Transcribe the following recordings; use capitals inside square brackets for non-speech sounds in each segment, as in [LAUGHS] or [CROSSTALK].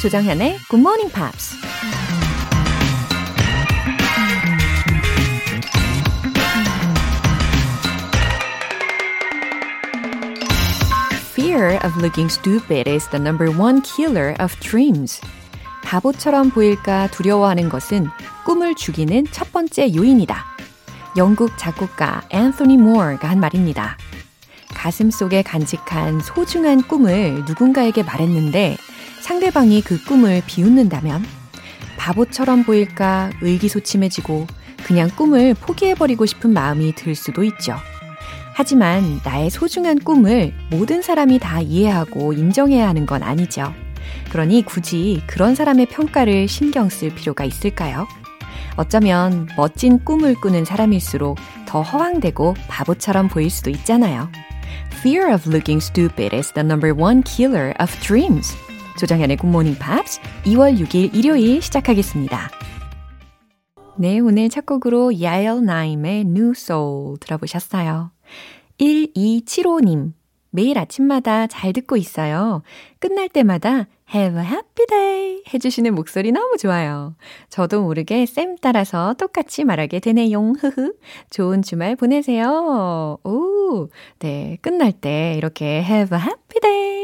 조정현의 Good Morning Pops. Fear of looking stupid is the number one killer of dreams. 바보처럼 보일까 두려워하는 것은 꿈을 죽이는 첫 번째 요인이다. 영국 작곡가 앤소니 모어가 한 말입니다. 가슴 속에 간직한 소중한 꿈을 누군가에게 말했는데 상대방이 그 꿈을 비웃는다면 바보처럼 보일까 의기소침해지고 그냥 꿈을 포기해버리고 싶은 마음이 들 수도 있죠. 하지만 나의 소중한 꿈을 모든 사람이 다 이해하고 인정해야 하는 건 아니죠. 그러니 굳이 그런 사람의 평가를 신경 쓸 필요가 있을까요? 어쩌면 멋진 꿈을 꾸는 사람일수록 더 허황되고 바보처럼 보일 수도 있잖아요. Fear of looking stupid is the number one killer of dreams. 조정현의 굿모닝 팝스 2월 6일 일요일 시작하겠습니다. 네, 오늘 첫 곡으로 야엘 나임의 New Soul 들어보셨어요. 1275님, 매일 아침마다 잘 듣고 있어요. 끝날 때마다 Have a happy day 해주시는 목소리 너무 좋아요. 저도 모르게 쌤 따라서 똑같이 말하게 되네요. 흐흐. 좋은 주말 보내세요. 오, 네. 끝날 때 이렇게 Have a happy day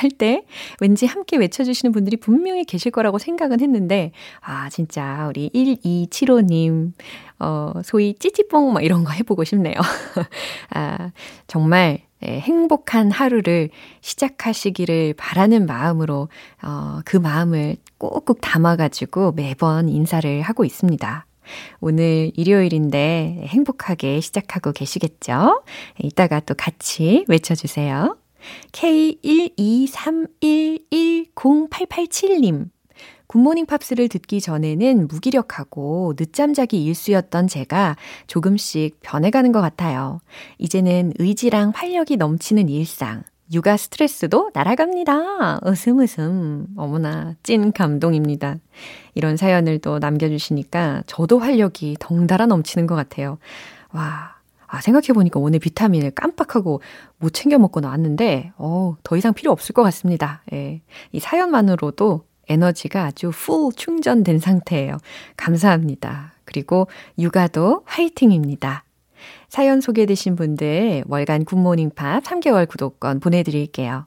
할 때 왠지 함께 외쳐주시는 분들이 분명히 계실 거라고 생각은 했는데, 아, 진짜 우리 1275님, 어, 소위 찌찌뽕 막 이런 거 해보고 싶네요. [LAUGHS] 아, 정말 네, 행복한 하루를 시작하시기를 바라는 마음으로 어, 그 마음을 꼭꼭 담아가지고 매번 인사를 하고 있습니다. 오늘 일요일인데 행복하게 시작하고 계시겠죠? 이따가 또 같이 외쳐주세요. K123110887님. 굿모닝 팝스를 듣기 전에는 무기력하고 늦잠 자기 일수였던 제가 조금씩 변해가는 것 같아요. 이제는 의지랑 활력이 넘치는 일상. 육아 스트레스도 날아갑니다. 웃음 웃음. 어머나, 찐 감동입니다. 이런 사연을 또 남겨주시니까 저도 활력이 덩달아 넘치는 것 같아요. 와, 아, 생각해보니까 오늘 비타민을 깜빡하고 못 챙겨 먹고 나왔는데, 어, 더 이상 필요 없을 것 같습니다. 예. 이 사연만으로도 에너지가 아주 full 충전된 상태예요. 감사합니다. 그리고 육아도 화이팅입니다. 사연 소개되신 분들 월간 굿모닝 팝스 3개월 구독권 보내드릴게요.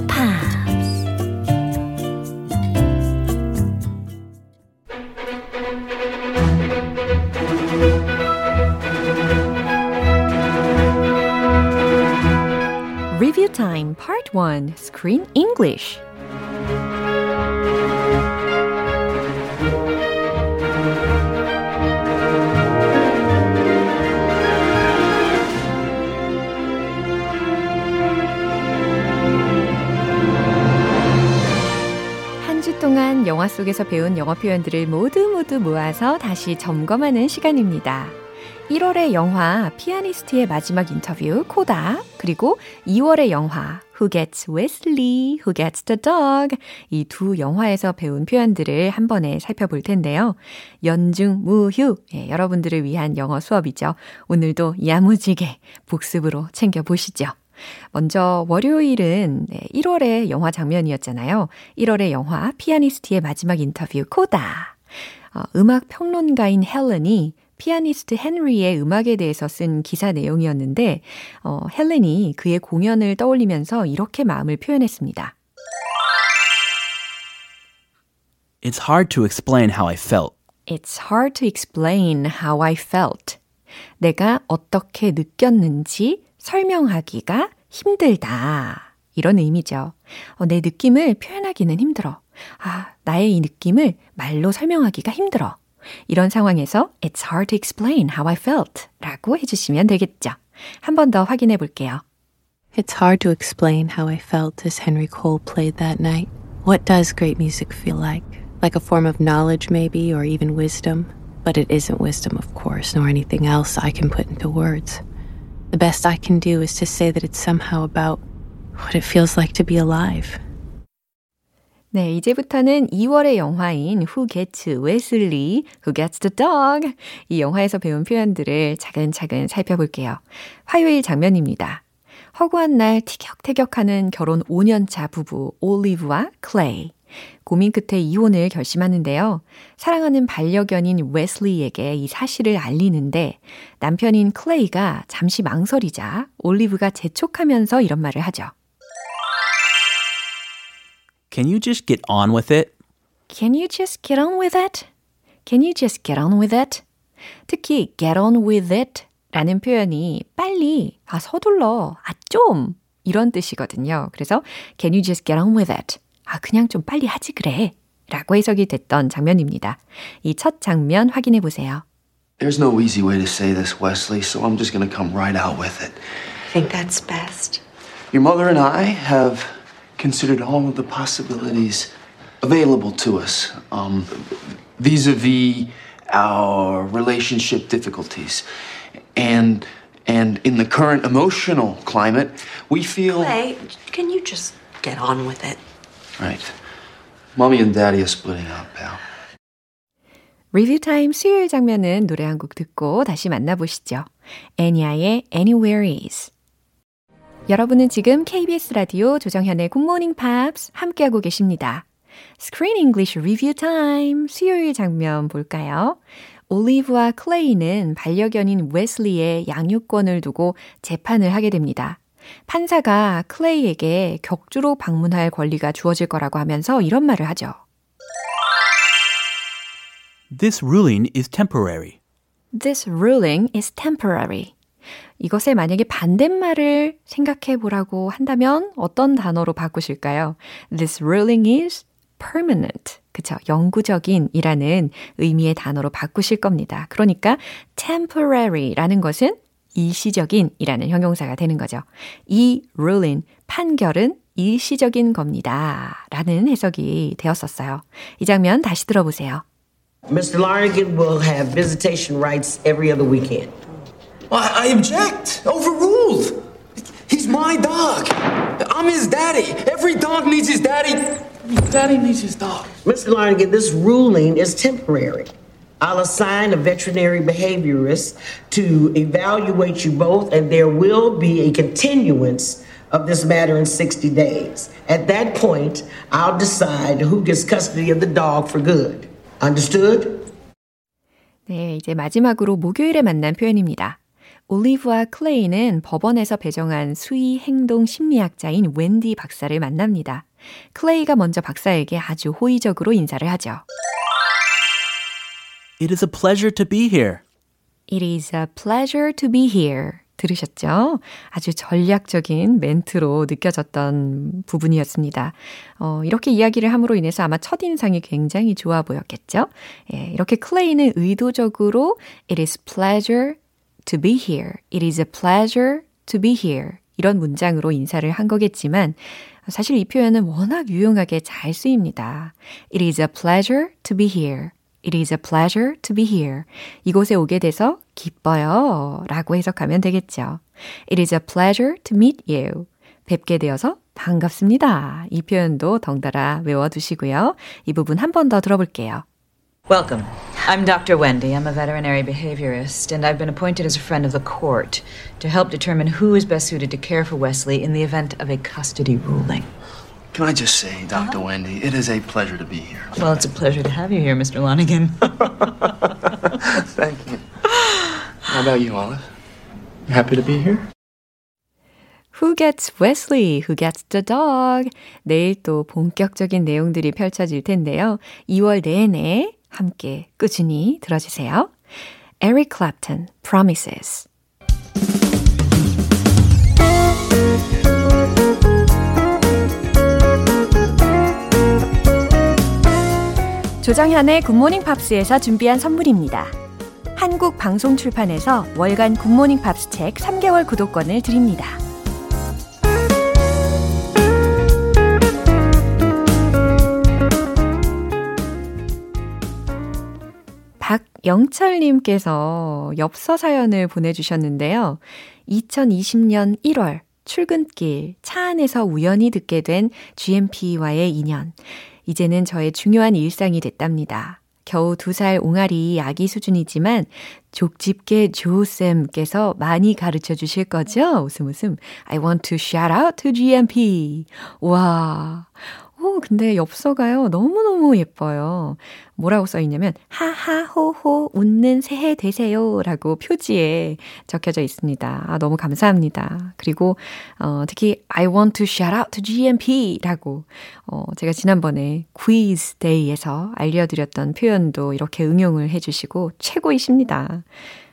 Review Time Part 1 Screen English 동안 영화 속에서 배운 영어 표현들을 모두 모두 모아서 다시 점검하는 시간입니다. 1월의 영화 피아니스트의 마지막 인터뷰 코다 그리고 2월의 영화 Who Gets Wesley, Who Gets the Dog 이 두 영화에서 배운 표현들을 한 번에 살펴볼 텐데요. 연중 무휴 예, 여러분들을 위한 영어 수업이죠. 오늘도 야무지게 복습으로 챙겨 보시죠. 먼저 월요일은 1월의 영화 장면이었잖아요. 1월의 영화 피아니스트의 마지막 인터뷰 코다. 어, 음악 평론가인 헬렌이 피아니스트 헨리의 음악에 대해서 쓴 기사 내용이었는데 어, 헬렌이 그의 공연을 떠올리면서 이렇게 마음을 표현했습니다. It's hard to explain how I felt. It's hard to explain how I felt. 내가 어떻게 느꼈는지 설명하기가 힘들다. 이런 의미죠. 어, 내 느낌을 표현하기는 힘들어. 아, 나의 이 느낌을 말로 설명하기가 힘들어. 이런 상황에서 It's hard to explain how I felt 라고 해주시면 되겠죠. 한 번 더 확인해 볼게요. It's hard to explain how I felt as Henry Cole played that night. What does great music feel like? Like a form of knowledge, maybe, or even wisdom? But it isn't wisdom, of course, nor anything else I can put into words. The best I can do is to say that it's somehow about what it feels like to be alive. 네, 이제부터는 2월의 영화인 Who Gets Wesley, Who Gets the Dog 이 영화에서 배운 표현들을 차근차근 살펴볼게요. 화요일 장면입니다. 허구한 날 티격태격하는 결혼 5년차 부부 올리브와 클레이. 고민 끝에 이혼을 결심하는데요. 사랑하는 반려견인 웨슬리에게 이 사실을 알리는데 남편인 클레이가 잠시 망설이자 올리브가 재촉하면서 이런 말을 하죠. Can you just get on with it? Can you just get on with it? Can you just get on with it? 특히 get on with it 라는 표현이 빨리, 아, 서둘러, 아, 좀, 이런 뜻이거든요. 그래서 can you just get on with it? 아, 그냥 좀 빨리 하지 그래. 라고 해석이 됐던 장면입니다. 이 첫 장면 확인해 보세요. There's no easy way to say this, Wesley, so I'm just going to come right out with it. I think that's best. Your mother and I have considered all of the possibilities available to us um, vis-a-vis our relationship difficulties. And and in the current emotional climate, we feel Hey, can you just get on with it? right. Mommy and Daddy are splitting up, pal. 리뷰 타임 수요일 장면은 노래 한 곡 듣고 다시 만나보시죠. 애니아의 Anywhere Is. 여러분은 지금 KBS 라디오 조정현의 굿모닝 팝스 함께하고 계십니다. Screen English Review Time 수요일 장면 볼까요? 올리브와 클레이는 반려견인 웨슬리의 양육권을 두고 재판을 하게 됩니다. 판사가 클레이에게 격주로 방문할 권리가 주어질 거라고 하면서 이런 말을 하죠. This ruling is temporary. This ruling is temporary. 이것의 만약에 반대말을 생각해 보라고 한다면 어떤 단어로 바꾸실까요? This ruling is permanent. 그쵸. 영구적인 이라는 의미의 단어로 바꾸실 겁니다. 그러니까 temporary라는 것은 일시적인 이라는 형용사가 되는 거죠. 이 ruling, 판결은 일시적인 겁니다. 라는 해석이 되었었어요. 이 장면 다시 들어보세요. Mr. Larnigan will have visitation rights every other weekend. I, I object. Overruled. He's my dog. I'm his daddy. Every dog needs his daddy. Daddy needs his dog. Mr. Larnigan, this ruling is temporary. I'll assign a veterinary behaviorist to evaluate you both, and there will be a continuance of this matter in 60 days. At that point, I'll decide who gets custody of the dog for good. Understood? 네, 이제 마지막으로 목요일에 만난 표현입니다. 올리브와 클레이는 법원에서 배정한 수의 행동 심리학자인 웬디 박사를 만납니다. 클레이가 먼저 박사에게 아주 호의적으로 인사를 하죠. It is a pleasure to be here. It is a pleasure to be here. 들으셨죠? 아주 전략적인 멘트로 느껴졌던 부분이었습니다. 어, 이렇게 이야기를 함으로 인해서 아마 첫인상이 굉장히 좋아 보였겠죠? 예, 이렇게 클레이는 의도적으로 It is pleasure to be here. It is a pleasure to be here. 이런 문장으로 인사를 한 거겠지만 사실 이 표현은 워낙 유용하게 잘 쓰입니다. It is a pleasure to be here. It is a pleasure to be here. 이곳에 오게 돼서 기뻐요. 라고 해석하면 되겠죠. It is a pleasure to meet you. 뵙게 되어서 반갑습니다. 이 표현도 덩달아 외워두시고요. 이 부분 한 번 더 들어볼게요. Welcome. I'm Dr. Wendy. I'm a veterinary behaviorist, and I've been appointed as a friend of the court to help determine who is best suited to care for Wesley in the event of a custody ruling. Can I just say, doctor Wendy, it is a pleasure to be here. Well, it's a pleasure to have you here, Mr. Lonigan. [LAUGHS] [LAUGHS] Thank you. How about you, Olive? You happy to be here? Who gets Wesley? Who gets the dog? 내일 또 본격적인 내용들이 펼쳐질 텐데요. 2월 내내 함께 꾸준히 들어주세요. Eric Clapton, Promises. 조장현의 굿모닝 팝스에서 준비한 선물입니다. 한국 방송 출판에서 월간 굿모닝 팝스 책 3개월 구독권을 드립니다. 영철님께서 엽서 사연을 보내주셨는데요. 2020년 1월 출근길 차 안에서 우연히 듣게 된 GMP와의 인연. 이제는 저의 중요한 일상이 됐답니다. 겨우 두 살 옹알이 아기 수준이지만 족집게 조쌤께서 많이 가르쳐 주실 거죠? 웃음 웃음. I want to shout out to GMP. 와. 오, 근데 엽서가요, 너무너무 예뻐요. 뭐라고 써있냐면, 하하호호, 웃는 새해 되세요. 라고 표지에 적혀져 있습니다. 아, 너무 감사합니다. 그리고, 어, 특히, I want to shout out to GMP. 라고, 어, 제가 지난번에 quiz day에서 알려드렸던 표현도 이렇게 응용을 해주시고, 최고이십니다.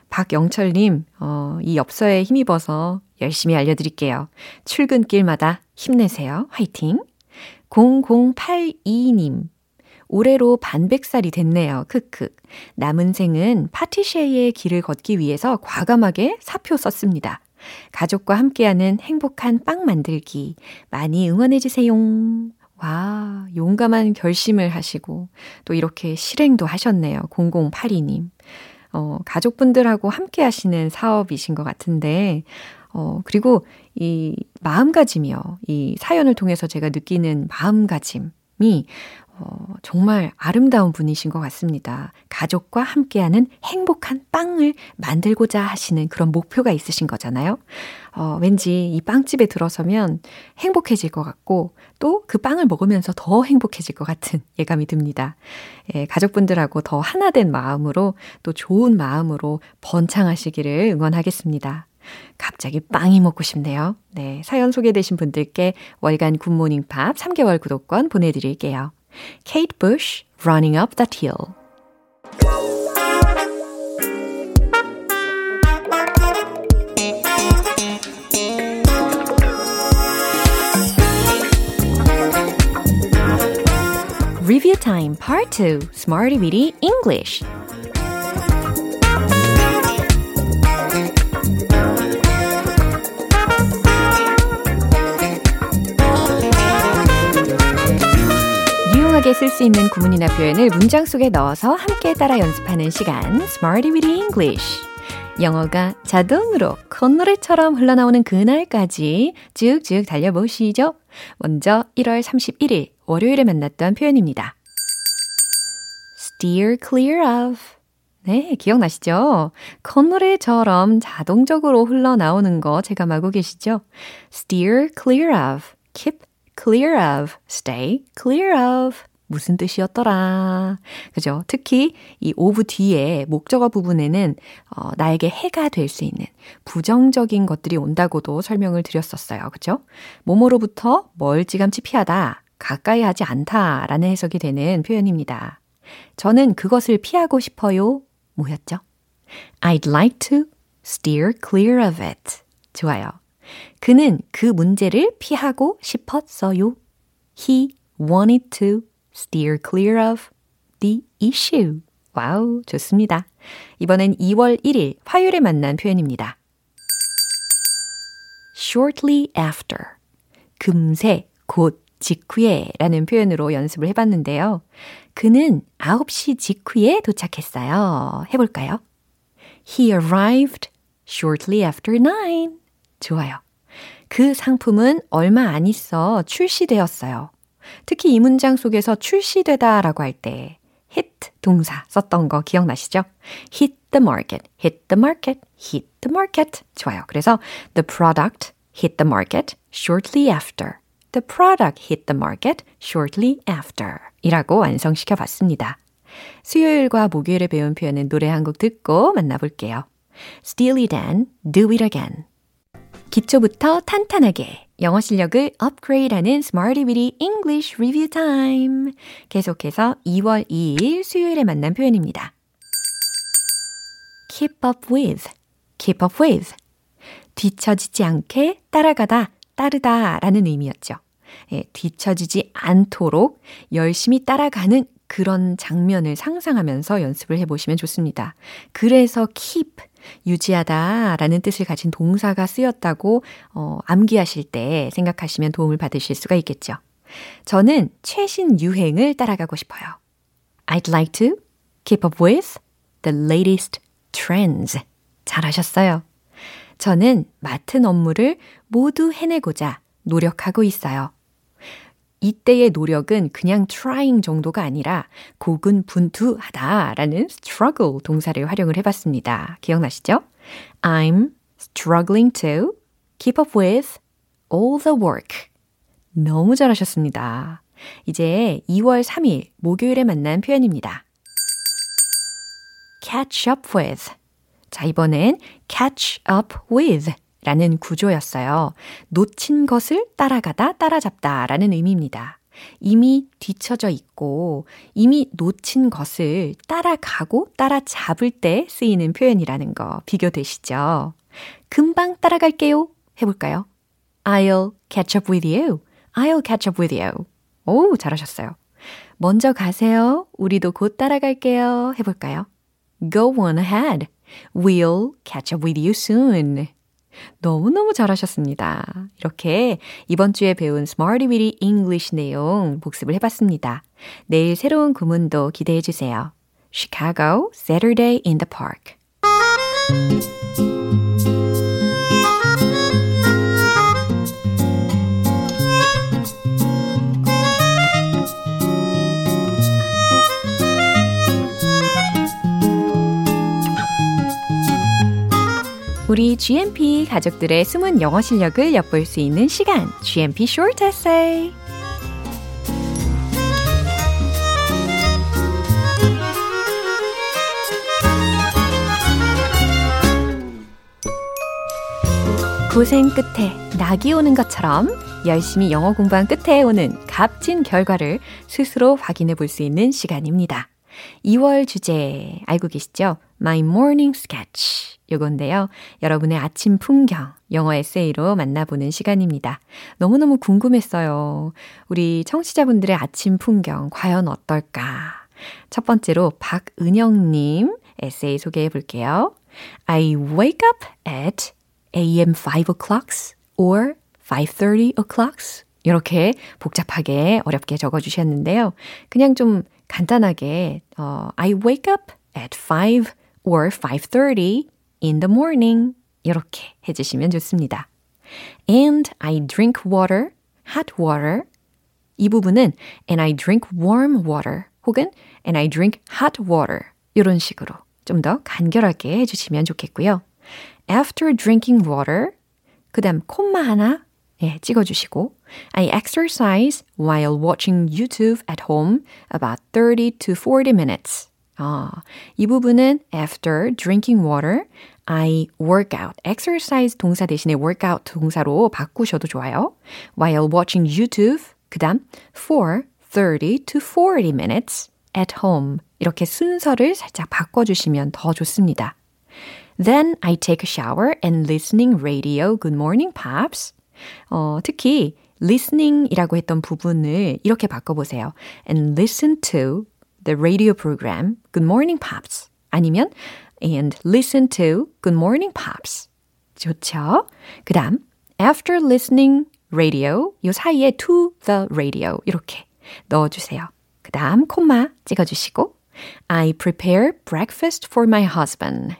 박영철님, 어, 이 엽서에 힘입어서 열심히 알려드릴게요. 출근길마다 힘내세요. 화이팅! 0082님. 올해로 반백살이 됐네요. 크크. 남은 생은 파티쉐이의 길을 걷기 위해서 과감하게 사표 썼습니다. 가족과 함께하는 행복한 빵 만들기 많이 응원해주세요. 와, 용감한 결심을 하시고 또 이렇게 실행도 하셨네요. 0082님. 어, 가족분들하고 함께 하시는 사업이신 것 같은데, 어, 그리고 이 마음가짐이요. 이 사연을 통해서 제가 느끼는 마음가짐이 어, 정말 아름다운 분이신 것 같습니다. 가족과 함께하는 행복한 빵을 만들고자 하시는 그런 목표가 있으신 거잖아요. 어, 왠지 이 빵집에 들어서면 행복해질 것 같고 또 그 빵을 먹으면서 더 행복해질 것 같은 [LAUGHS] 예감이 듭니다. 예, 가족분들하고 더 하나 된 마음으로 또 좋은 마음으로 번창하시기를 응원하겠습니다. 갑자기 빵이 먹고 싶네요. 네, 사연 소개되신 분들께 월간 굿모닝 팝 3개월 구독권 보내드릴게요. Kate Bush, Running Up That Hill. Review Time Part 2 Smarty Weedy English 유용하게 쓸 수 있는 구문이나 표현을 문장 속에 넣어서 함께 따라 연습하는 시간 Smarty Weedy English 영어가 자동으로 콧노래처럼 흘러나오는 그날까지 쭉쭉 달려보시죠. 먼저 1월 31일 월요일에 만났던 표현입니다. steer clear of. 네, 기억나시죠? 콧노래처럼 자동적으로 흘러나오는 거 마고 계시죠? steer clear of. keep clear of. stay clear of. 무슨 뜻이었더라. 그죠? 특히 이 of 뒤에 목적어 부분에는 어, 나에게 해가 될 수 있는 부정적인 것들이 온다고도 설명을 드렸었어요. 그죠? 몸으로부터 멀찌감치 피하다, 가까이 하지 않다 라는 해석이 되는 표현입니다. 저는 그것을 피하고 싶어요. 뭐였죠? I'd like to steer clear of it. 좋아요. 그는 그 문제를 피하고 싶었어요. He wanted to steer clear of the issue. 와우, 좋습니다. 이번엔 2월 1일 화요일에 만난 표현입니다. shortly after. 금세, 곧, 직후에 라는 표현으로 연습을 해봤는데요. 그는 9시 직후에 도착했어요. 해볼까요? He arrived shortly after 9. 좋아요. 그 상품은 얼마 안 있어 출시되었어요. 특히 이 문장 속에서 출시되다 라고 할 때 hit 동사 썼던 거 기억나시죠? hit the market, hit the market, hit the market. 좋아요. 그래서 the product hit the market shortly after. The product hit the market shortly after. 이라고 완성시켜 봤습니다. 수요일과 목요일에 배운 표현은 노래 한 곡 듣고 만나볼게요. Steely Dan, Do It Again. 기초부터 탄탄하게 영어 실력을 업그레이드하는 Smarty Weedy English Review Time. 계속해서 2월 2일 수요일에 만난 표현입니다. keep up with, keep up with. 뒤처지지 않게 따라가다, 따르다 라는 의미였죠. 예, 뒤처지지 않도록 열심히 따라가는 그런 장면을 상상하면서 연습을 해보시면 좋습니다. 그래서 keep, 유지하다 라는 뜻을 가진 동사가 쓰였다고 어, 암기하실 때 생각하시면 도움을 받으실 수가 있겠죠. 저는 최신 유행을 따라가고 싶어요. I'd like to keep up with the latest trends. 잘하셨어요. 저는 맡은 업무를 모두 해내고자 노력하고 있어요. 이때의 노력은 그냥 trying 정도가 아니라 고군분투하다 라는 struggle 동사를 활용을 해봤습니다. 기억나시죠? I'm struggling to keep up with all the work. 너무 잘하셨습니다. 이제 2월 3일 목요일에 만난 표현입니다. catch up with. 자, 이번엔 catch up with 라는 구조였어요. 놓친 것을 따라가다, 따라잡다 라는 의미입니다. 이미 뒤처져 있고 이미 놓친 것을 따라가고 따라잡을 때 쓰이는 표현이라는 거 비교되시죠? 금방 따라갈게요. 해볼까요? I'll catch up with you. I'll catch up with you. 오, 잘하셨어요. 먼저 가세요. 우리도 곧 따라갈게요. 해볼까요? Go on ahead. We'll catch up with you soon. 너무너무 잘하셨습니다. 이렇게 이번 주에 배운 Smarty Weedy English 내용 복습을 해봤습니다. 내일 새로운 구문도 기대해 주세요. Chicago, Saturday in the Park. 우리 GMP 가족들의 숨은 영어 실력을 엿볼 수 있는 시간, GMP Short Essay. 고생 끝에 낙이 오는 것처럼 열심히 영어 공부한 끝에 오는 값진 결과를 스스로 확인해 볼 수 있는 시간입니다. 2월 주제 알고 계시죠? My Morning Sketch. 요건데요. 여러분의 아침 풍경, 영어 에세이로 만나보는 시간입니다. 너무너무 궁금했어요. 우리 청취자분들의 아침 풍경, 과연 어떨까? 첫 번째로 박은영님 에세이 소개해 볼게요. I wake up at AM 5 o'clocks or 5.30 o'clocks. 이렇게 복잡하게 어렵게 적어 주셨는데요. 그냥 좀 간단하게 어, I wake up at 5 or 5.30 in the morning 이렇게 해주시면 좋습니다. And I drink water, hot water. 이 부분은 and I drink warm water 혹은 and I drink hot water 이런 식으로 좀 더 간결하게 해주시면 좋겠고요. After drinking water 그 다음 콤마 하나 예, 찍어주시고 I exercise while watching YouTube at home about 30 to 40 minutes. 아, 이 부분은 after drinking water, I work out. exercise 동사 대신에 workout 동사로 바꾸셔도 좋아요. while watching YouTube, 그 다음 for 30 to 40 minutes at home. 이렇게 순서를 살짝 바꿔주시면 더 좋습니다. Then I take a shower and listening radio Good Morning Pops. 어, 특히 listening이라고 했던 부분을 이렇게 바꿔보세요. And listen to the radio program Good Morning Pops. 아니면 and listen to Good Morning Pops. 좋죠? 그 다음 after listening radio 요 사이에 to the radio 이렇게 넣어주세요. 그 다음 콤마 찍어주시고 I prepare breakfast for my husband.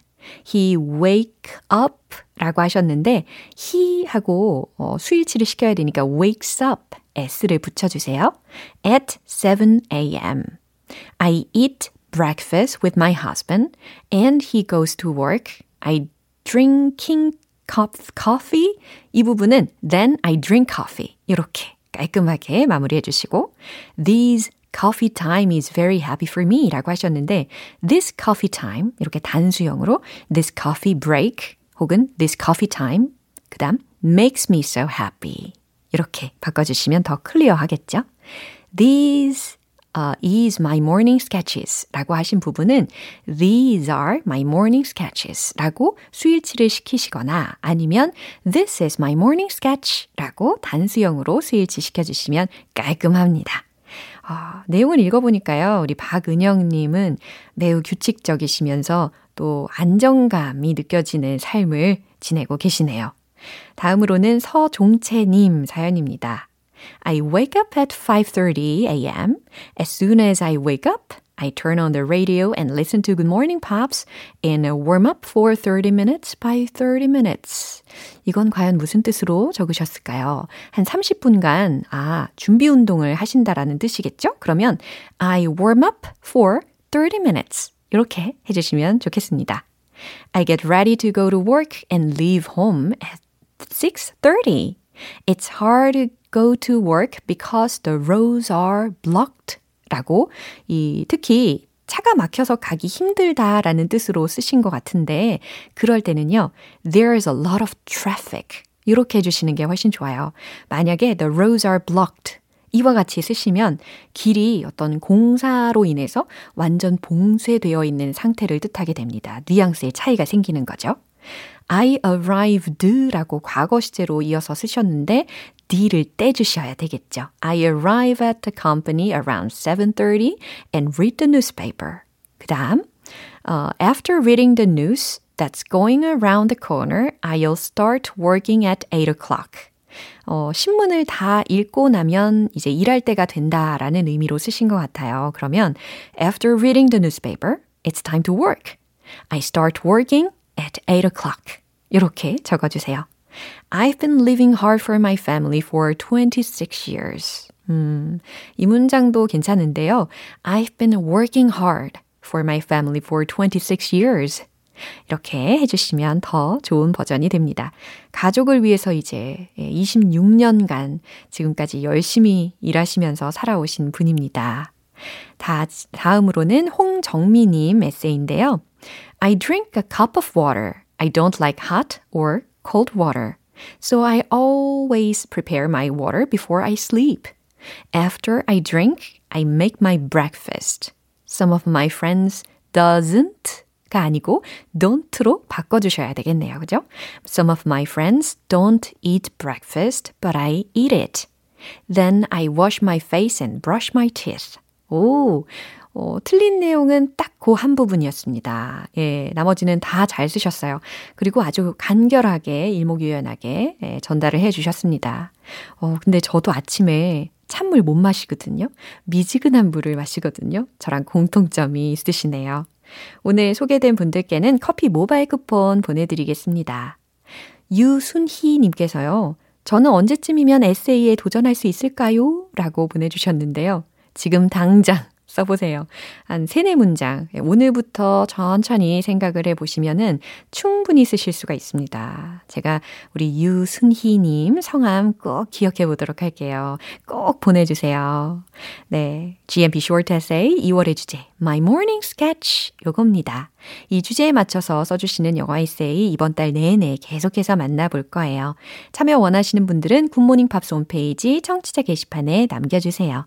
He wake up 라고 하셨는데 he 하고 어, 수일치를 시켜야 되니까 wakes up s를 붙여주세요. At 7 a.m. I eat breakfast with my husband and he goes to work. I drinking coffee 이 부분은 then I drink coffee 이렇게 깔끔하게 마무리해 주시고 these coffee time is very happy for me 라고 하셨는데 this coffee time 이렇게 단수형으로 this coffee break 혹은 this coffee time 그 다음 makes me so happy 이렇게 바꿔주시면 더 클리어하겠죠? These uh, is my morning sketches 라고 하신 부분은 these are my morning sketches 라고 수일치를 시키시거나 아니면 this is my morning sketch 라고 단수형으로 수일치 시켜주시면 깔끔합니다. 아, 내용을 읽어보니까요. 우리 박은영님은 매우 규칙적이시면서 또 안정감이 느껴지는 삶을 지내고 계시네요. 다음으로는 서종채님 사연입니다. I wake up at 5:30 a.m. As soon as I wake up, I turn on the radio and listen to Good Morning Pops and warm up for 30 minutes by 30 minutes. 이건 과연 무슨 뜻으로 적으셨을까요? 한 30분간, 아, 준비 운동을 하신다라는 뜻이겠죠? 그러면 I warm up for 30 minutes. 이렇게 해 주시면 좋겠습니다. I get ready to go to work and leave home at 6.30. It's hard to go to work because the roads are blocked. 라고 이 특히 차가 막혀서 가기 힘들다라는 뜻으로 쓰신 것 같은데 그럴 때는요. There's a lot of traffic. 이렇게 해주시는 게 훨씬 좋아요. 만약에 the roads are blocked. 이와 같이 쓰시면 길이 어떤 공사로 인해서 완전 봉쇄되어 있는 상태를 뜻하게 됩니다. 뉘앙스의 차이가 생기는 거죠. I arrived 라고 과거 시제로 이어서 쓰셨는데 D를 떼주셔야 되겠죠. I arrive at the company around 7.30 and read the newspaper. 그 다음, uh, after reading the news that's going around the corner, I'll start working at 8 o'clock. 어, 신문을 다 읽고 나면 이제 일할 때가 된다라는 의미로 쓰신 것 같아요. 그러면 after reading the newspaper, it's time to work. I start working at 8 o'clock. 이렇게 적어주세요. I've been living hard for my family for 26 years. 음, 이 문장도 괜찮은데요. I've been working hard for my family for 26 years. 이렇게 해주시면 더 좋은 버전이 됩니다. 가족을 위해서 이제 26년간 지금까지 열심히 일하시면서 살아오신 분입니다. 다, 다음으로는 홍정미님 에세이인데요. I drink a cup of water. I don't like hot or cold water. So I always prepare my water before I sleep. After I drink, I make my breakfast. Some of my friends doesn't 가 아니고 don't로 바꿔주셔야 되겠네요. 그죠? Some of my friends don't eat breakfast, but I eat it. Then I wash my face and brush my teeth. 오, 어, 틀린 내용은 딱 그 한 부분이었습니다. 예, 나머지는 다 잘 쓰셨어요. 그리고 아주 간결하게, 일목요연하게 예, 전달을 해 주셨습니다. 어, 근데 저도 아침에 찬물 못 마시거든요. 미지근한 물을 마시거든요. 저랑 공통점이 있으시네요. 오늘 소개된 분들께는 커피 모바일 쿠폰 보내드리겠습니다. 유순희님께서요. 저는 언제쯤이면 에세이에 도전할 수 있을까요? 라고 보내주셨는데요. 지금 당장 써보세요. 한 세네 문장. 예, 오늘부터 천천히 생각을 해보시면은 충분히 쓰실 수가 있습니다. 제가 우리 유순희님 성함 꼭 기억해 보도록 할게요. 꼭 보내주세요. 네. GMP Short Essay 2월의 주제, My Morning Sketch. 요겁니다. 이 주제에 맞춰서 써주시는 영어 에세이 이번 달 내내 계속해서 만나볼 거예요. 참여 원하시는 분들은 굿모닝 팝스 홈페이지 청취자 게시판에 남겨주세요.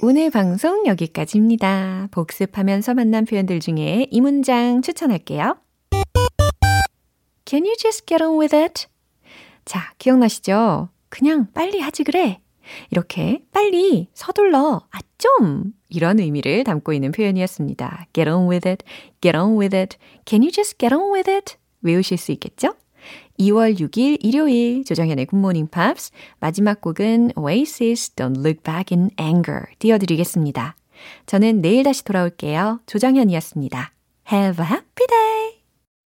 오늘 방송 여기까지입니다. 복습하면서 만난 표현들 중에 이 문장 추천할게요. Can you just get on with it? 자, 기억나시죠? 그냥 빨리 하지 그래. 이렇게 빨리 서둘러. 아, 좀. 이런 의미를 담고 있는 표현이었습니다. Get on with it. Get on with it. Can you just get on with it? 외우실 수 있겠죠? 2월 6일 일요일 조정현의 굿모닝 팝스 마지막 곡은 Oasis Don't Look Back in Anger 띄워드리겠습니다. 저는 내일 다시 돌아올게요. 조정현이었습니다. Have a happy day!